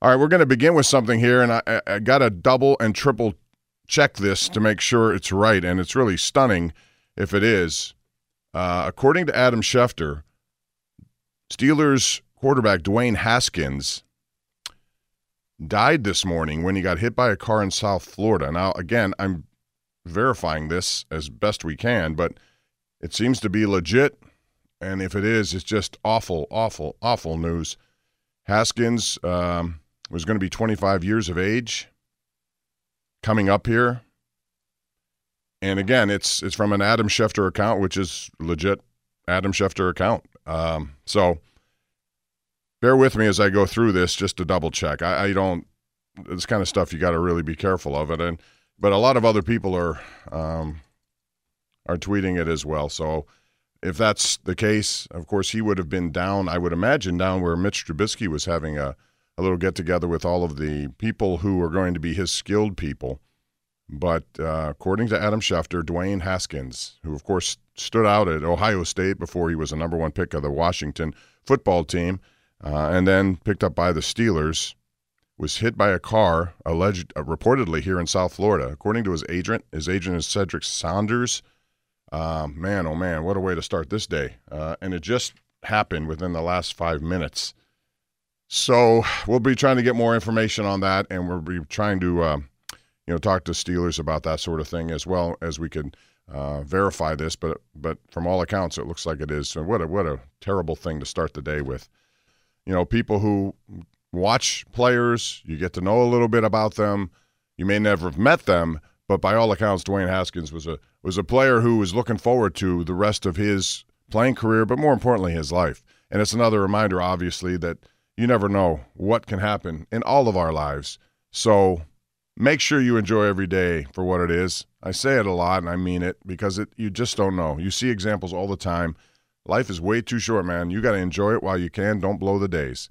All right, we're going to begin with something here, and I, I- got to double and triple check this to make sure it's right, and it's really stunning if it is. Uh, according to Adam Schefter, Steelers quarterback Dwayne Haskins died this morning when he got hit by a car in South Florida. Now, again, I'm verifying this as best we can, but it seems to be legit, and if it is, it's just awful, awful, awful news. Haskins um, was going to be 25 years of age coming up here. And again, it's it's from an Adam Schefter account, which is legit Adam Schefter account. Um, so bear with me as I go through this just to double check. I, I don't this kind of stuff you got to really be careful of it. And but a lot of other people are um, are tweeting it as well. So if that's the case, of course, he would have been down, I would imagine, down where Mitch Trubisky was having a, a little get together with all of the people who are going to be his skilled people. But uh, according to Adam Schefter, Dwayne Haskins, who, of course, stood out at Ohio State before he was a number one pick of the Washington football team, uh, and then picked up by the Steelers, was hit by a car, alleged, uh, reportedly here in South Florida. According to his agent, his agent is Cedric Saunders. Uh, man, oh man, what a way to start this day. Uh, and it just happened within the last five minutes. So we'll be trying to get more information on that, and we'll be trying to, uh, you know, talk to Steelers about that sort of thing as well as we could uh, verify this. But but from all accounts, it looks like it is. So what a what a terrible thing to start the day with. You know, people who watch players, you get to know a little bit about them. You may never have met them, but by all accounts, Dwayne Haskins was a was a player who was looking forward to the rest of his playing career, but more importantly, his life. And it's another reminder, obviously, that you never know what can happen in all of our lives. So make sure you enjoy every day for what it is. I say it a lot, and I mean it because it you just don't know. You see examples all the time. Life is way too short, man. You got to enjoy it while you can. Don't blow the days.